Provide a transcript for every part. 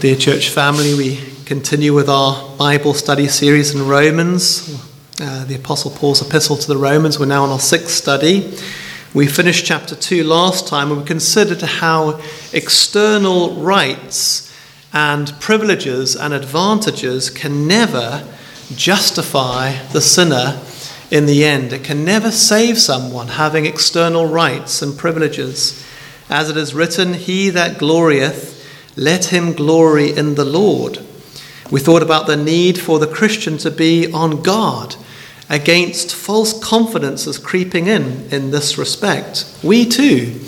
Dear church family, we continue with our Bible study series in Romans, uh, the Apostle Paul's epistle to the Romans. We're now on our sixth study. We finished chapter 2 last time and we considered how external rights and privileges and advantages can never justify the sinner in the end. It can never save someone having external rights and privileges. As it is written, He that glorieth, let him glory in the Lord. We thought about the need for the Christian to be on guard against false confidences creeping in in this respect. We too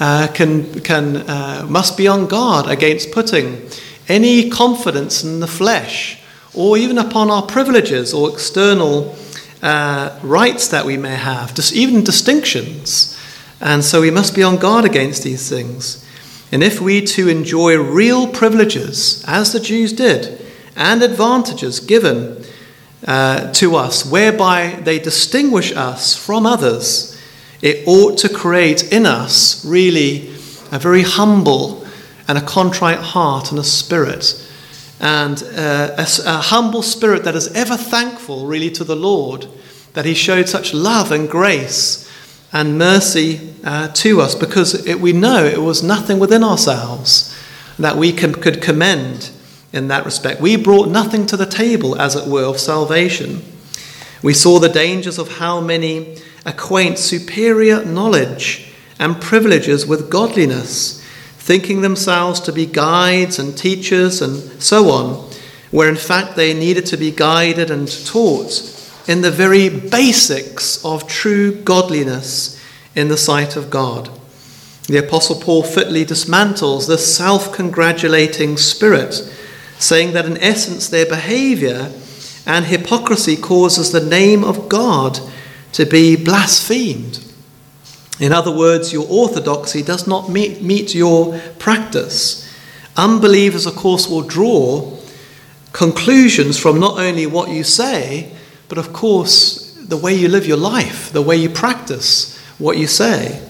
uh, can, can, uh, must be on guard against putting any confidence in the flesh or even upon our privileges or external uh, rights that we may have, just even distinctions. And so we must be on guard against these things. And if we to enjoy real privileges, as the Jews did, and advantages given uh, to us, whereby they distinguish us from others, it ought to create in us really a very humble and a contrite heart and a spirit, and uh, a, a humble spirit that is ever thankful, really, to the Lord that He showed such love and grace and mercy uh, to us because it, we know it was nothing within ourselves that we can, could commend in that respect. We brought nothing to the table, as it were, of salvation. We saw the dangers of how many acquaint superior knowledge and privileges with godliness, thinking themselves to be guides and teachers and so on, where in fact they needed to be guided and taught in the very basics of true godliness in the sight of God. The Apostle Paul fitly dismantles this self congratulating spirit, saying that in essence their behavior and hypocrisy causes the name of God to be blasphemed. In other words, your orthodoxy does not meet, meet your practice. Unbelievers, of course, will draw conclusions from not only what you say, but of course, the way you live your life, the way you practice what you say.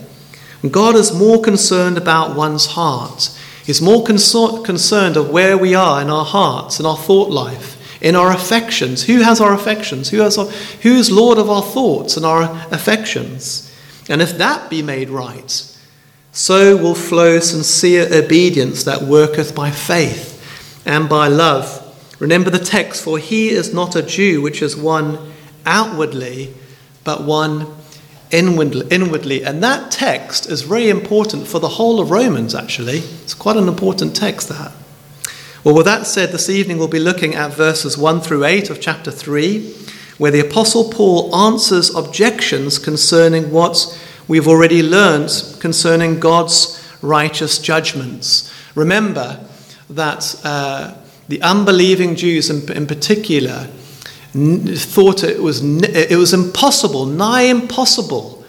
God is more concerned about one's heart. He's more concerned of where we are in our hearts, in our thought life, in our affections. Who has our affections? Who, has our, who is Lord of our thoughts and our affections? And if that be made right, so will flow sincere obedience that worketh by faith and by love Remember the text, for he is not a Jew, which is one outwardly, but one inwardly. And that text is very important for the whole of Romans, actually. It's quite an important text, that. Well, with that said, this evening we'll be looking at verses 1 through 8 of chapter 3, where the Apostle Paul answers objections concerning what we've already learned concerning God's righteous judgments. Remember that. Uh, the unbelieving Jews in, in particular thought it was, it was impossible, nigh impossible,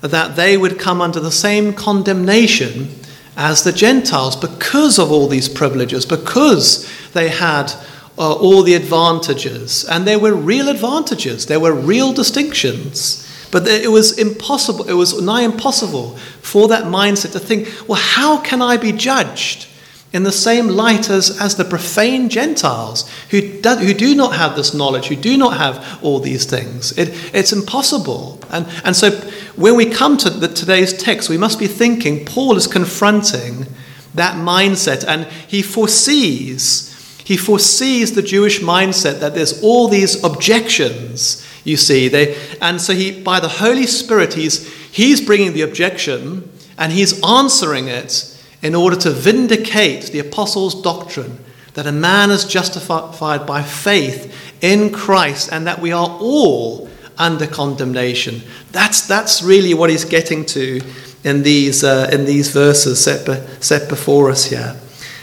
that they would come under the same condemnation as the Gentiles because of all these privileges, because they had uh, all the advantages. And there were real advantages, there were real distinctions. But it was impossible, it was nigh impossible for that mindset to think, well, how can I be judged? In the same light as, as the profane Gentiles who do, who do not have this knowledge, who do not have all these things. It, it's impossible. And, and so when we come to the, today's text, we must be thinking Paul is confronting that mindset and he foresees. He foresees the Jewish mindset that there's all these objections, you see. They, and so he, by the Holy Spirit, he's, he's bringing the objection and he's answering it in order to vindicate the apostles' doctrine that a man is justified by faith in Christ and that we are all under condemnation. That's, that's really what he's getting to in these, uh, in these verses set, be, set before us here.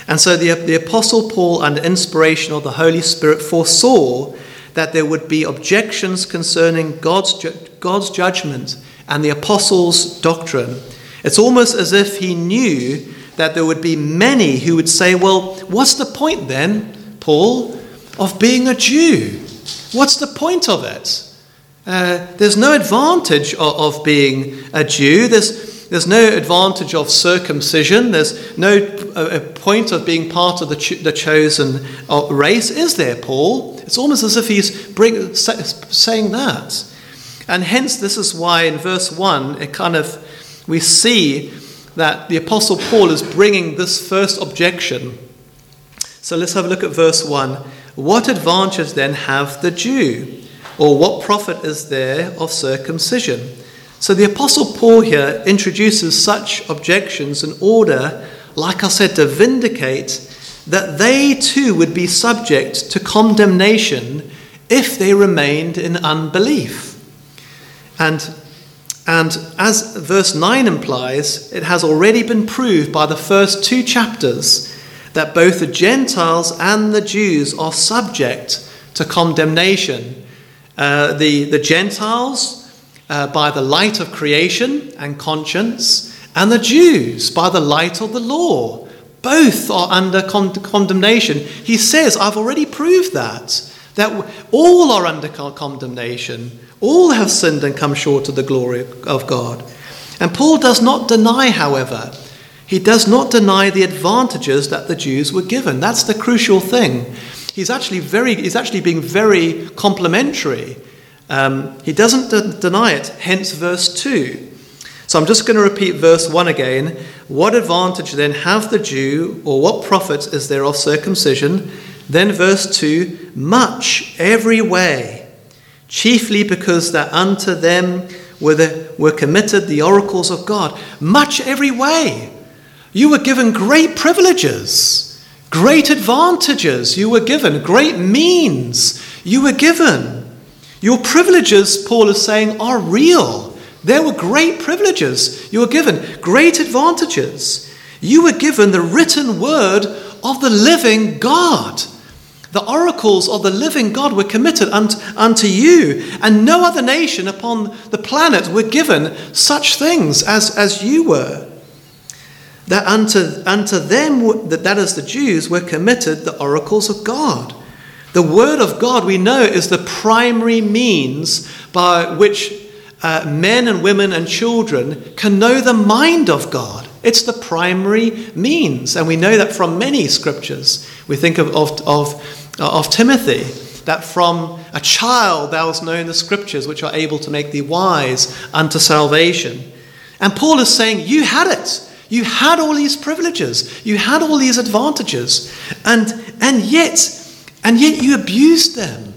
And so the, the Apostle Paul, under inspiration of the Holy Spirit, foresaw that there would be objections concerning God's, God's judgment and the apostles' doctrine. It's almost as if he knew that there would be many who would say, Well, what's the point then, Paul, of being a Jew? What's the point of it? Uh, there's no advantage of, of, being a Jew. There's, there's no advantage of circumcision. There's no point of being part of the, cho- the chosen uh, race, is there, Paul? It's almost as if he's bring, saying that. And hence, this is why in verse 1, it kind of, we see that the Apostle Paul is bringing this first objection. So let's have a look at verse 1. What advantage then have the Jew? Or what profit is there of circumcision? So the Apostle Paul here introduces such objections in order, like I said, to vindicate that they too would be subject to condemnation if they remained in unbelief. And, and as verse 9 implies, it has already been proved by the first two chapters that both the Gentiles and the Jews are subject to condemnation. Uh, the, the Gentiles uh, by the light of creation and conscience, and the Jews by the light of the law. Both are under con- condemnation. He says, I've already proved that, that all are under condemnation. All have sinned and come short of the glory of God. And Paul does not deny, however, he does not deny the advantages that the Jews were given. That's the crucial thing. He's actually very he's actually being very complimentary um, he doesn't de- deny it, hence verse 2. So I'm just going to repeat verse 1 again. What advantage then have the Jew, or what profit is there of circumcision? Then verse 2 much every way, chiefly because that unto them were, the, were committed the oracles of God. Much every way. You were given great privileges, great advantages. You were given great means. You were given. Your privileges, Paul is saying, are real. There were great privileges. You were given great advantages. You were given the written word of the living God. The oracles of the living God were committed unto, unto you, and no other nation upon the planet were given such things as, as you were. That unto, unto them, that, that is the Jews, were committed the oracles of God. The Word of God, we know, is the primary means by which uh, men and women and children can know the mind of God. It's the primary means. And we know that from many scriptures. We think of, of, of, uh, of Timothy, that from a child thou hast known the scriptures which are able to make thee wise unto salvation. And Paul is saying, You had it. You had all these privileges. You had all these advantages. And, and yet, and yet you abused them.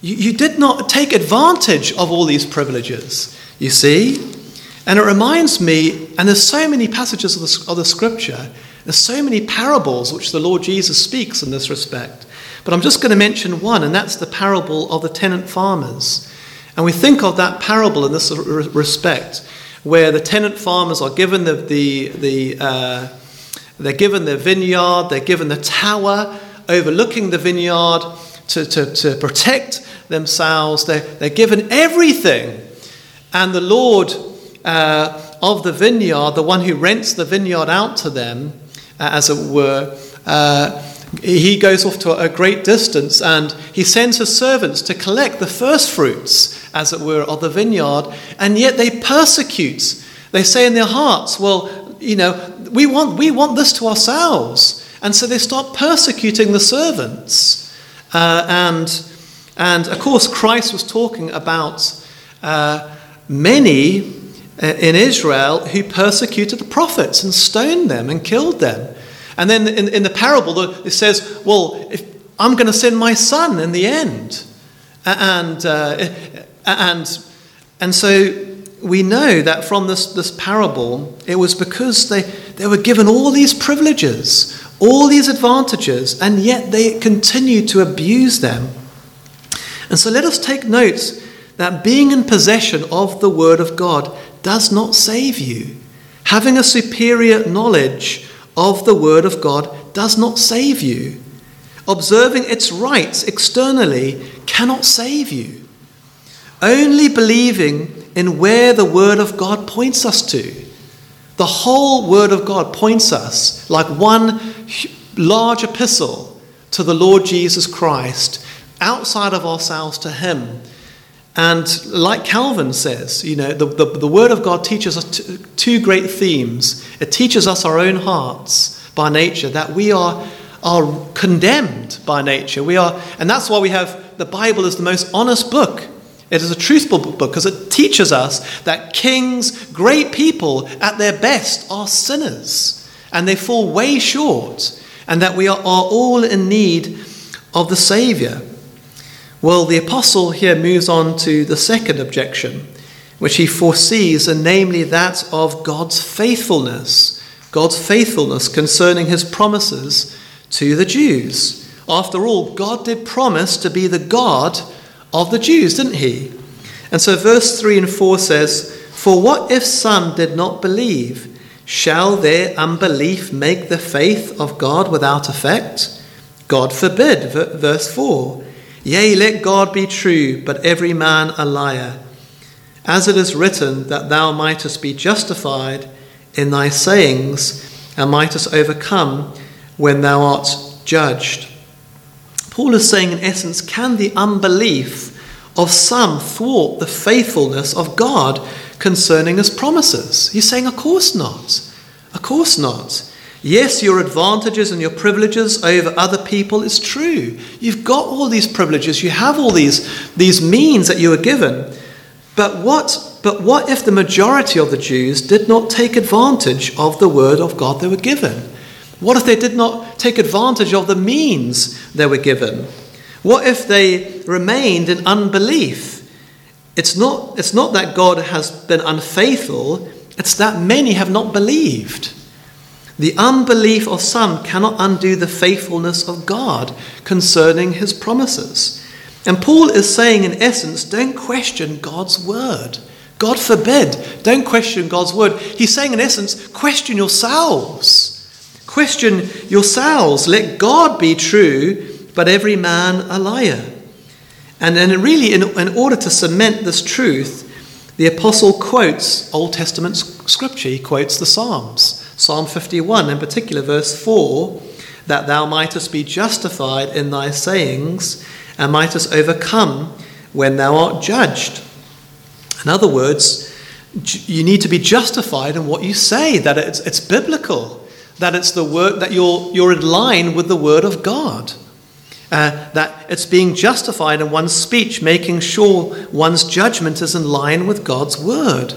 You, you did not take advantage of all these privileges, you see? And it reminds me, and there's so many passages of the, of the scripture, there's so many parables which the Lord Jesus speaks in this respect. But I'm just going to mention one, and that's the parable of the tenant farmers. And we think of that parable in this respect, where the tenant farmers are given the, the, the uh, they're given the vineyard, they're given the tower, overlooking the vineyard to, to, to protect themselves. They're, they're given everything. And the Lord uh, of the vineyard, the one who rents the vineyard out to them, uh, as it were, uh, he goes off to a great distance and he sends his servants to collect the first fruits, as it were, of the vineyard, and yet they persecute. They say in their hearts, Well, you know, we want, we want this to ourselves. And so they start persecuting the servants. Uh, and, and of course, Christ was talking about uh, many in Israel who persecuted the prophets and stoned them and killed them. And then in, in the parable, it says, Well, if, I'm going to send my son in the end. And, uh, and, and so we know that from this, this parable, it was because they, they were given all these privileges, all these advantages, and yet they continued to abuse them. And so let us take note that being in possession of the Word of God does not save you. Having a superior knowledge of the Word of God does not save you. Observing its rights externally cannot save you. Only believing in where the Word of God points us to. The whole Word of God points us like one large epistle to the Lord Jesus Christ, outside of ourselves to Him. And like Calvin says, you know, the, the, the Word of God teaches us t- two great themes. It teaches us our own hearts by nature, that we are, are condemned by nature. We are, and that's why we have the Bible is the most honest book. It is a truthful book because it teaches us that kings, great people at their best, are sinners and they fall way short, and that we are, are all in need of the Saviour. Well, the apostle here moves on to the second objection, which he foresees, and namely that of God's faithfulness. God's faithfulness concerning his promises to the Jews. After all, God did promise to be the God of the Jews, didn't he? And so, verse 3 and 4 says, For what if some did not believe? Shall their unbelief make the faith of God without effect? God forbid. Verse 4 Yea, let God be true, but every man a liar. As it is written, that thou mightest be justified in thy sayings, and mightest overcome when thou art judged. Paul is saying, in essence, can the unbelief of some thwart the faithfulness of God concerning his promises? He's saying, Of course not. Of course not. Yes, your advantages and your privileges over other people is true. You've got all these privileges, you have all these, these means that you were given. But what, but what if the majority of the Jews did not take advantage of the word of God they were given? What if they did not take advantage of the means they were given? What if they remained in unbelief? It's not, it's not that God has been unfaithful, it's that many have not believed. The unbelief of some cannot undo the faithfulness of God concerning his promises. And Paul is saying, in essence, don't question God's word. God forbid, don't question God's word. He's saying, in essence, question yourselves. Question yourselves. Let God be true, but every man a liar. And then, really, in, in order to cement this truth, the apostle quotes Old Testament scripture. He quotes the Psalms. Psalm 51, in particular, verse 4 that thou mightest be justified in thy sayings and mightest overcome when thou art judged. In other words, you need to be justified in what you say, that it's, it's biblical, that it's the word that you're, you're in line with the word of God. Uh, that it's being justified in one's speech, making sure one's judgment is in line with God's word.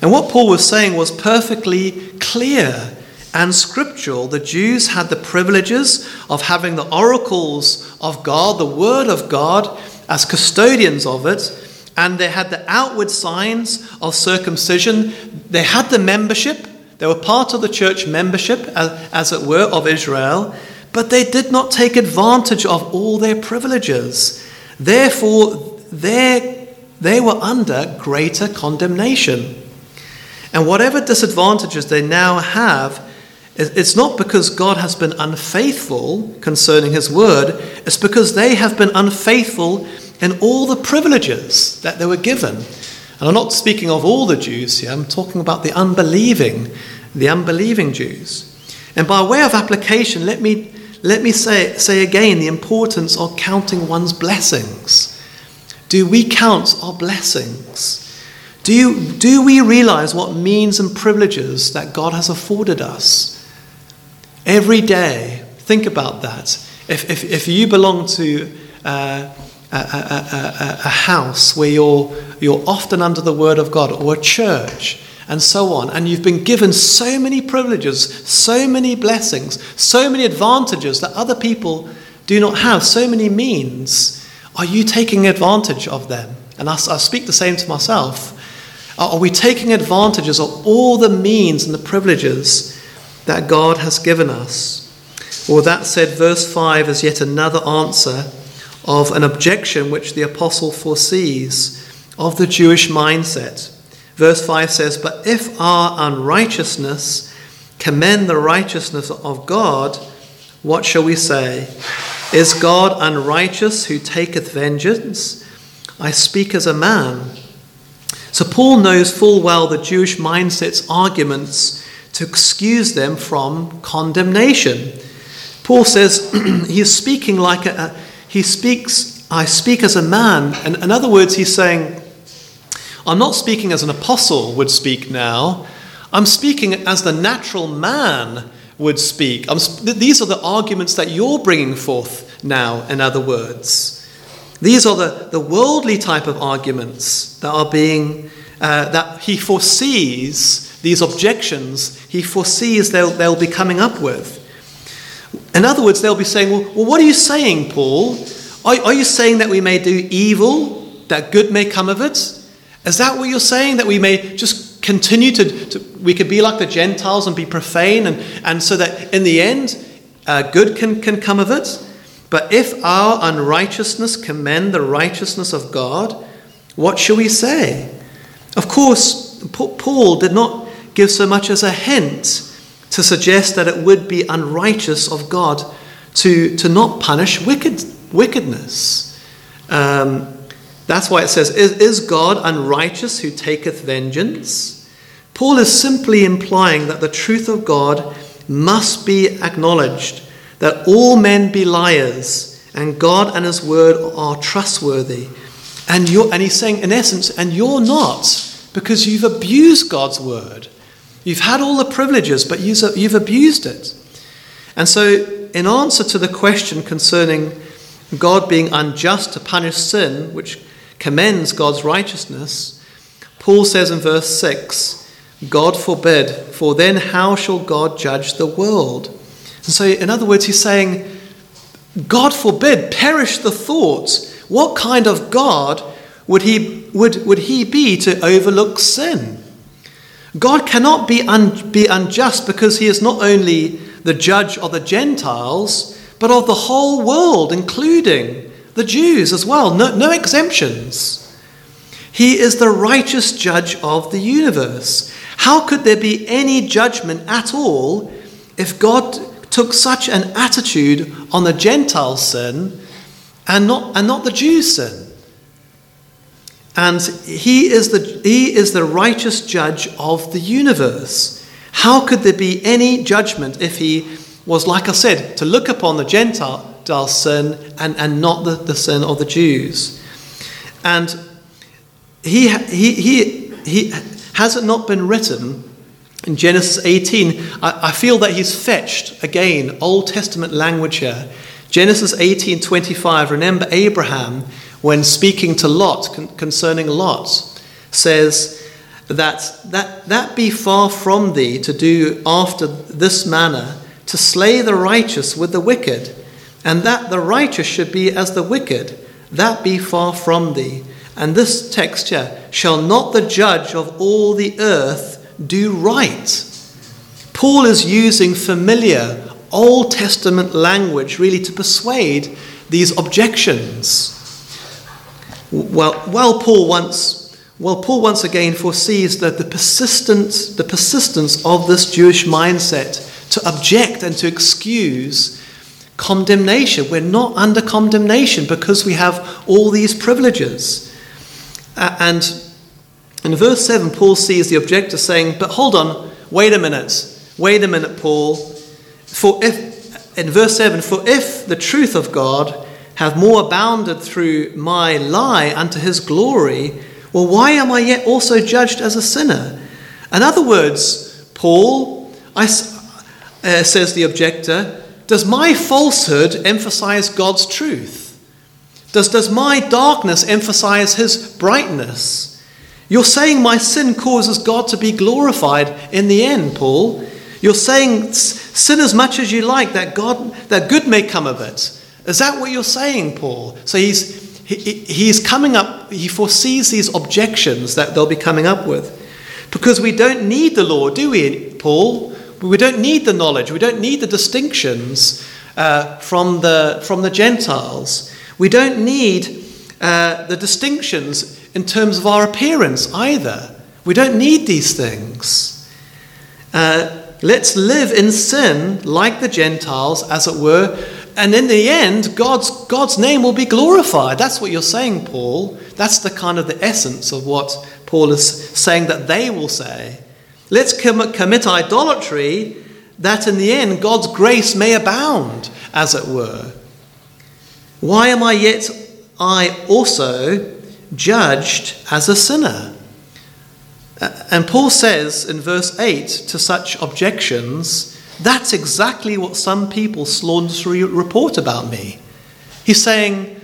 And what Paul was saying was perfectly clear and scriptural. The Jews had the privileges of having the oracles of God, the Word of God, as custodians of it, and they had the outward signs of circumcision. They had the membership, they were part of the church membership, as, as it were, of Israel, but they did not take advantage of all their privileges. Therefore, they were under greater condemnation. And whatever disadvantages they now have, it's not because God has been unfaithful concerning His word, it's because they have been unfaithful in all the privileges that they were given. And I'm not speaking of all the Jews here, I'm talking about the unbelieving, the unbelieving Jews. And by way of application, let me, let me say, say again the importance of counting one's blessings. Do we count our blessings? Do, you, do we realize what means and privileges that God has afforded us? Every day, think about that. If, if, if you belong to uh, a, a, a, a, house where you're, you're often under the word of God, or a church, and so on, and you've been given so many privileges, so many blessings, so many advantages that other people do not have, so many means, are you taking advantage of them? And I, I speak the same to myself. Are we taking advantages of all the means and the privileges that God has given us? Or that said, verse 5 is yet another answer of an objection which the apostle foresees of the Jewish mindset. Verse 5 says, But if our unrighteousness commend the righteousness of God, what shall we say? Is God unrighteous who taketh vengeance? I speak as a man. So Paul knows full well the Jewish mindset's arguments to excuse them from condemnation. Paul says he's speaking like a, he speaks I speak as a man. And in other words, he's saying, I'm not speaking as an apostle would speak now. I'm speaking as the natural man would speak. these are the arguments that you're bringing forth now, in other words. These are the, the worldly type of arguments that are being, uh, that he foresees, these objections, he foresees they'll, they'll be coming up with. In other words, they'll be saying, well, well what are you saying, Paul? Are, are you saying that we may do evil, that good may come of it? Is that what you're saying? That we may just continue to, to we could be like the Gentiles and be profane, and, and so that in the end, uh, good can, can come of it? But if our unrighteousness commend the righteousness of God, what shall we say? Of course, Paul did not give so much as a hint to suggest that it would be unrighteous of God to, to not punish wicked, wickedness. Um, that's why it says, is, is God unrighteous who taketh vengeance? Paul is simply implying that the truth of God must be acknowledged that all men be liars and God and his word are trustworthy. And, you're, and he's saying, in essence, and you're not because you've abused God's word. You've had all the privileges, but you've abused it. And so, in answer to the question concerning God being unjust to punish sin, which commends God's righteousness, Paul says in verse 6 God forbid, for then how shall God judge the world? And so, in other words, he's saying, God forbid, perish the thoughts. What kind of God would he, would, would he be to overlook sin? God cannot be, un, be unjust because he is not only the judge of the Gentiles, but of the whole world, including the Jews as well. No, no exemptions. He is the righteous judge of the universe. How could there be any judgment at all if God took such an attitude on the Gentile sin and not, and not the Jew sin. And he is, the, he is the righteous judge of the universe. How could there be any judgment if he was, like I said, to look upon the Gentile sin and, and not the, the sin of the Jews? And he, he, he, he, has it not been written in Genesis 18, I, I feel that he's fetched, again, Old Testament language here. Genesis 18 25, remember Abraham, when speaking to Lot con- concerning Lot, says that, that that be far from thee to do after this manner, to slay the righteous with the wicked, and that the righteous should be as the wicked, that be far from thee. And this text here, shall not the judge of all the earth do right. Paul is using familiar Old Testament language really to persuade these objections. Well, while Paul once, well, Paul once again foresees that the persistent, the persistence of this Jewish mindset to object and to excuse condemnation. We're not under condemnation because we have all these privileges. and in verse 7, Paul sees the objector saying, But hold on, wait a minute, wait a minute, Paul. For if, in verse 7, for if the truth of God have more abounded through my lie unto his glory, well, why am I yet also judged as a sinner? In other words, Paul, I, uh, says the objector, does my falsehood emphasize God's truth? Does, does my darkness emphasize his brightness? You're saying my sin causes God to be glorified in the end, Paul. You're saying sin as much as you like, that God, that good may come of it. Is that what you're saying, Paul? So he's, he, he's coming up, he foresees these objections that they'll be coming up with. Because we don't need the law, do we, Paul? We don't need the knowledge, we don't need the distinctions uh, from, the, from the Gentiles. We don't need uh, the distinctions in terms of our appearance either. We don't need these things. Uh, let's live in sin like the Gentiles, as it were, and in the end, God's, God's name will be glorified. That's what you're saying, Paul. That's the kind of the essence of what Paul is saying that they will say. Let's com- commit idolatry that in the end God's grace may abound, as it were. Why am I yet I also judged as a sinner. Uh, and Paul says in verse 8 to such objections, that's exactly what some people slanderously report about me. He's saying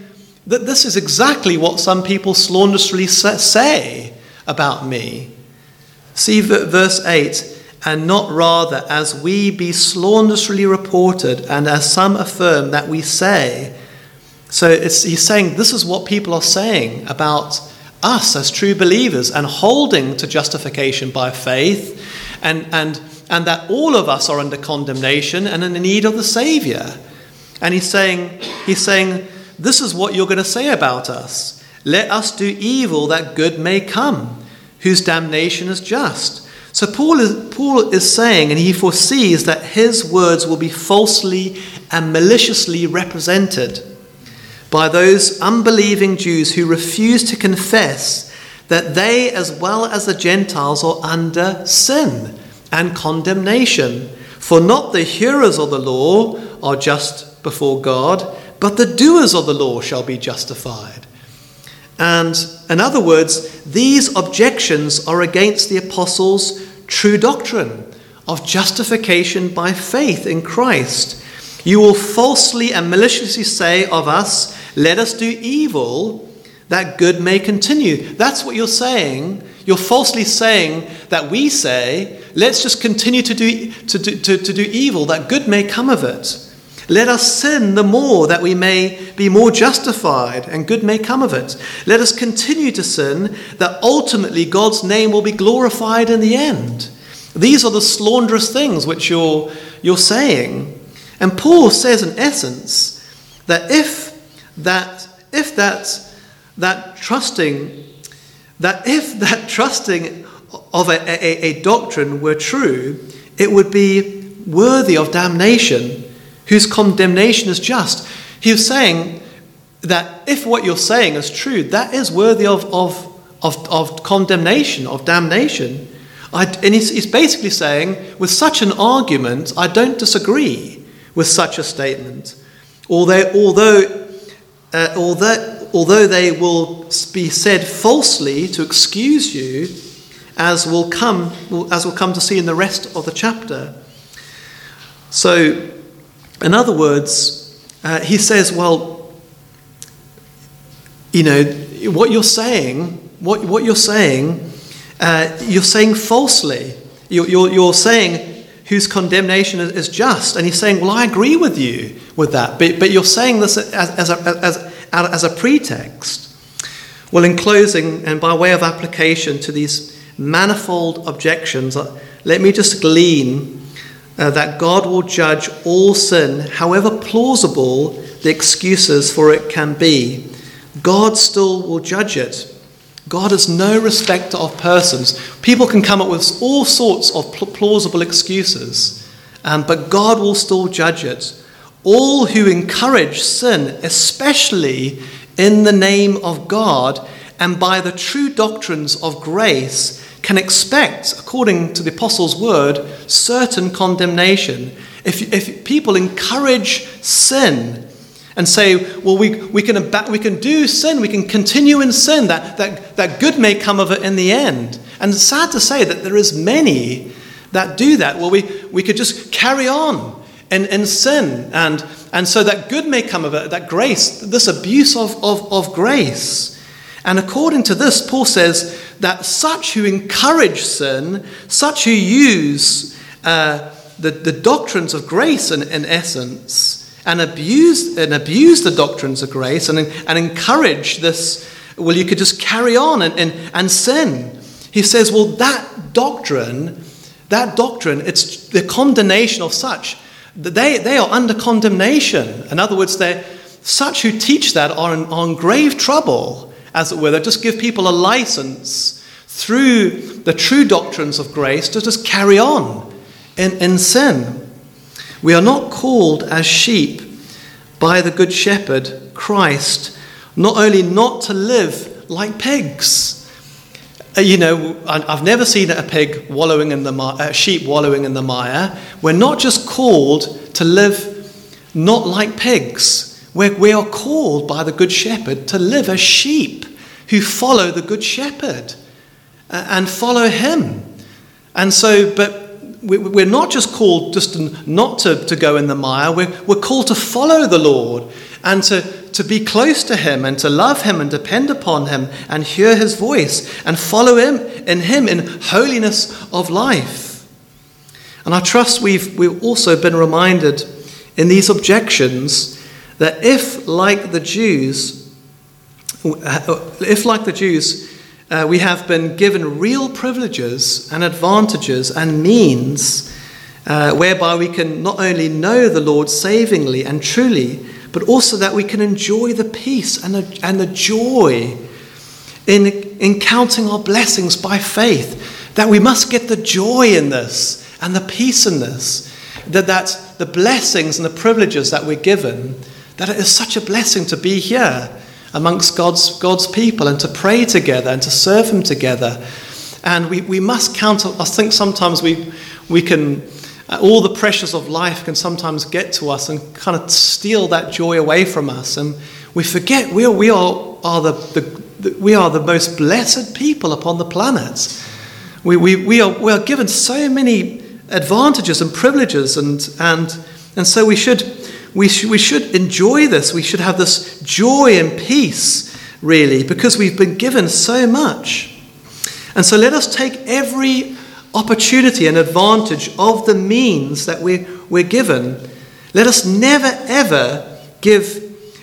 that this is exactly what some people slanderously say about me. See verse 8 and not rather as we be slanderously reported, and as some affirm that we say. So he's saying this is what people are saying about us as true believers and holding to justification by faith, and, and, and that all of us are under condemnation and in need of the Savior. And he's saying, he's saying, this is what you're going to say about us. Let us do evil that good may come, whose damnation is just. So Paul is, Paul is saying, and he foresees that his words will be falsely and maliciously represented by those unbelieving Jews who refuse to confess that they, as well as the Gentiles, are under sin and condemnation. For not the hearers of the law are just before God, but the doers of the law shall be justified. And in other words, these objections are against the apostles' true doctrine of justification by faith in Christ. You will falsely and maliciously say of us, Let us do evil that good may continue. That's what you're saying. You're falsely saying that we say, Let's just continue to do, to, to, to, to do evil that good may come of it. Let us sin the more that we may be more justified and good may come of it. Let us continue to sin that ultimately God's name will be glorified in the end. These are the slanderous things which you're, you're saying. And Paul says, in essence, that if that, if that, that trusting, that if that trusting of a, a, a doctrine were true, it would be worthy of damnation whose condemnation is just. He was saying that if what you're saying is true, that is worthy of, of, of, of condemnation, of damnation. I, and he's, he's basically saying, with such an argument, I don't disagree with such a statement. Although, although, uh, although, although they will be said falsely to excuse you, as we'll come, as we'll come to see in the rest of the chapter. So, in other words, uh, he says, well, you know, what you're saying, what, what you're saying, uh, you're saying falsely. You're, you're, you're, saying whose condemnation is just. And he's saying, well, I agree with you with that, but, but you're saying this as, as, a, as, as a pretext. Well, in closing, and by way of application to these manifold objections, uh, let me just glean uh, that God will judge all sin, however plausible the excuses for it can be. God still will judge it. God is no respecter of persons. People can come up with all sorts of plausible excuses, um, but God will still judge it. All who encourage sin, especially in the name of God and by the true doctrines of grace, can expect, according to the Apostles' word, certain condemnation. If, if people encourage sin and say, well, we, we, can, we can do sin, we can continue in sin, that, that, that good may come of it in the end. And it's sad to say that there is many that do that. Well, we, we could just carry on in, in sin, and, and so that good may come of it, that grace, this abuse of, of, of grace. And according to this, Paul says that such who encourage sin, such who use uh, the, the doctrines of grace in, in essence, and abuse, and abuse the doctrines of grace and, and encourage this, well, you could just carry on and, and, and sin. He says, well, that doctrine, that doctrine, it's the condemnation of such. They, they are under condemnation. In other words, they such who teach that are in, are in grave trouble as it were. They just give people a license through the true doctrines of grace to just carry on in, in sin. We are not called as sheep by the Good Shepherd, Christ, not only not to live like pigs. Uh, you know, I've never seen a pig wallowing in the mire, a sheep wallowing in the mire. We're not just called to live not like pigs. we're, we are called by the Good Shepherd to live as sheep who follow the Good Shepherd uh, and follow him. And so, but we're not just called just not to, to go in the mire, we're, we're called to follow the Lord and to, to be close to Him and to love Him and depend upon Him and hear His voice and follow Him in Him in holiness of life. And I trust we've, we've also been reminded in these objections that if, like the Jews, if, like the Jews, uh, we have been given real privileges and advantages and means uh, whereby we can not only know the Lord savingly and truly, but also that we can enjoy the peace and the, and the joy in, in counting our blessings by faith. That we must get the joy in this and the peace in this. That that's the blessings and the privileges that we're given, that it is such a blessing to be here amongst God's, God's people and to pray together and to serve Him together. And we, we must count, I think sometimes we, we can, uh, all the pressures of life can sometimes get to us and kind of steal that joy away from us. And we forget we are, we are, are the, the, the we are the most blessed people upon the planet. We, we, we, are, we are given so many advantages and privileges, and, and, and so we should we, sh- we should enjoy this. We should have this joy and peace, really, because we've been given so much. And so let us take every opportunity and advantage of the means that we're, we're given. Let us never, ever give,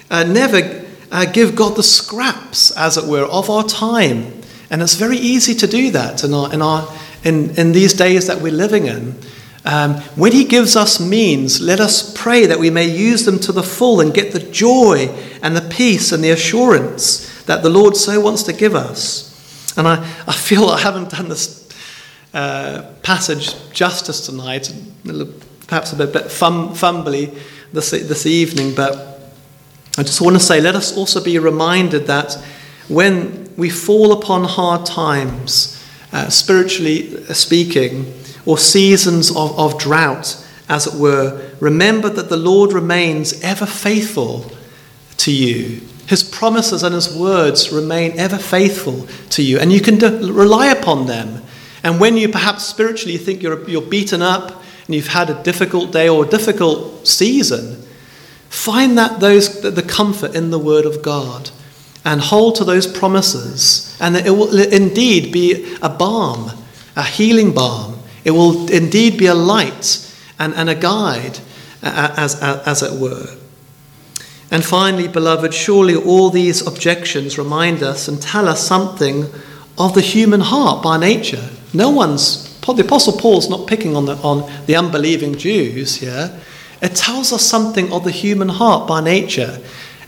uh, never uh, give God the scraps, as it were, of our time. And it's very easy to do that in, our, in, our, in, in these days that we're living in. Um, when He gives us means, let us pray that we may use them to the full and get the joy and the peace and the assurance that the Lord so wants to give us. And I, I feel I haven't done this uh, passage justice tonight, perhaps a bit, bit fum, fumbly this, this evening, but I just want to say let us also be reminded that when we fall upon hard times, uh, spiritually speaking, or seasons of, of drought, as it were, remember that the Lord remains ever faithful to you. His promises and his words remain ever faithful to you, and you can de- rely upon them. And when you perhaps spiritually think you're, you're beaten up and you've had a difficult day or a difficult season, find that those, the comfort in the Word of God and hold to those promises, and it will indeed be a balm, a healing balm it will indeed be a light and, and a guide, as, as, it were. And finally, beloved, surely all these objections remind us and tell us something of the human heart by nature. No one's, the Apostle Paul's not picking on the, on the unbelieving Jews here. It tells us something of the human heart by nature.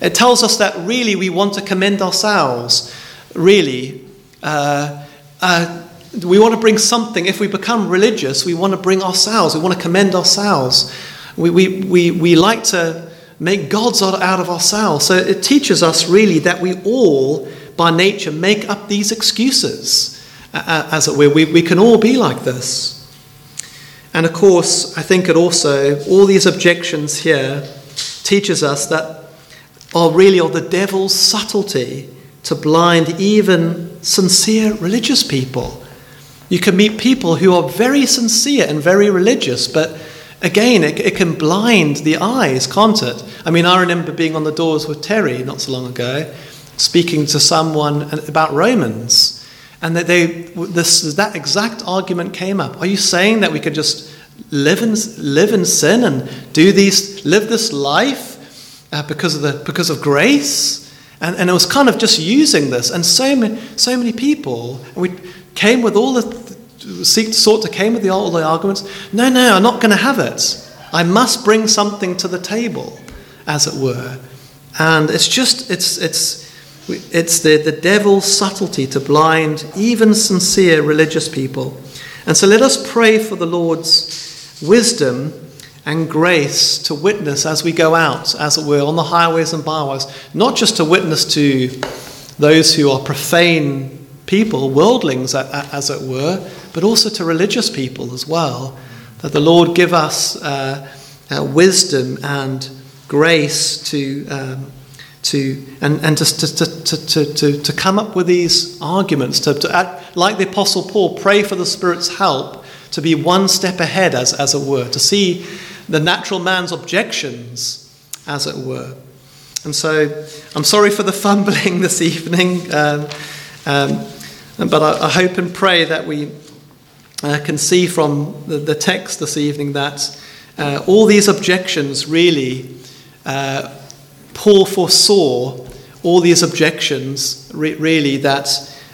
It tells us that really we want to commend ourselves, really, uh, uh, we want to bring something. If we become religious, we want to bring ourselves. We want to commend ourselves. We, we, we, we like to make gods out of ourselves. So it teaches us really that we all, by nature, make up these excuses, uh, uh, as it were. We, we can all be like this. And of course, I think it also, all these objections here teaches us that are really of the devil's subtlety to blind even sincere religious people. You can meet people who are very sincere and very religious, but again, it, it, can blind the eyes, can't it? I mean, I remember being on the doors with Terry not so long ago, speaking to someone about Romans, and that they this that exact argument came up. Are you saying that we could just live in live in sin and do these live this life uh, because of the because of grace? And, and it was kind of just using this, and so many so many people, and we came with all the seek sought to came with the, all the arguments. No, no, I'm not going to have it. I must bring something to the table, as it were. And it's just it's it's it's the, the devil's subtlety to blind even sincere religious people. And so let us pray for the Lord's wisdom and grace to witness as we go out, as it were, on the highways and byways, not just to witness to those who are profane people, worldlings as it were, but also to religious people as well. That the Lord give us uh, uh, wisdom and grace to. Um, to and, and to, to, to, to, to come up with these arguments, to, to act, like the Apostle Paul, pray for the Spirit's help to be one step ahead, as, as it were, to see the natural man's objections, as it were. And so I'm sorry for the fumbling this evening, um, um, but I, I, hope and pray that we uh, can see from the, the, text this evening that uh, all these objections really. Uh, Paul foresaw all these objections, re- really, that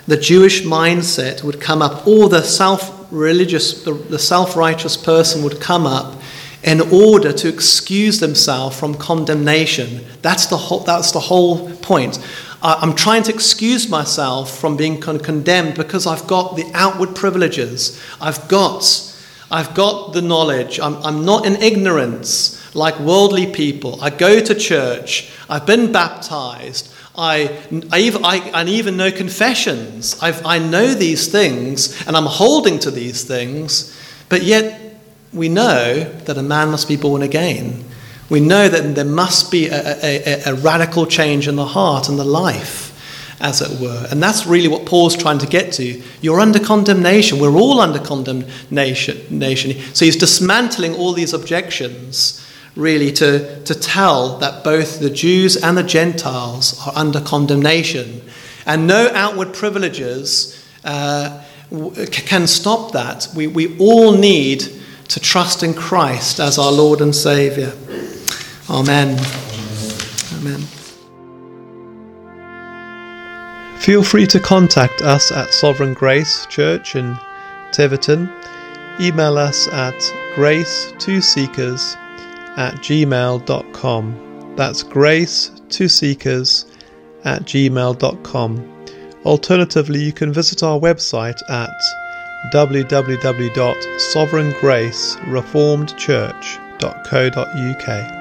the Jewish mindset would come up, or the self religious, the, the self righteous person would come up in order to excuse themselves from condemnation. That's the whole, that's the whole point. I'm trying to excuse myself from being con- condemned because I've got the outward privileges. I've got, I've got the knowledge. I'm, I'm not in ignorance like worldly people. I go to church. I've been baptized. I, I, even, I, I even know confessions. I've, I know these things and I'm holding to these things, but yet we know that a man must be born again. We know that there must be a, a, a radical change in the heart and the life as it were. And that's really what Paul's trying to get to. You're under condemnation. We're all under condemnation. So he's dismantling all these objections really to, to tell that both the Jews and the Gentiles are under condemnation. And no outward privileges uh, can stop that. We, we all need to trust in Christ as our Lord and Saviour. Amen. Amen. Feel free to contact us at Sovereign Grace Church in Tiverton. Email us at grace2seekers at gmail.com. That's grace2seekers at gmail.com. Alternatively, you can visit our website at www.sovereigngracereformedchurch.co.uk.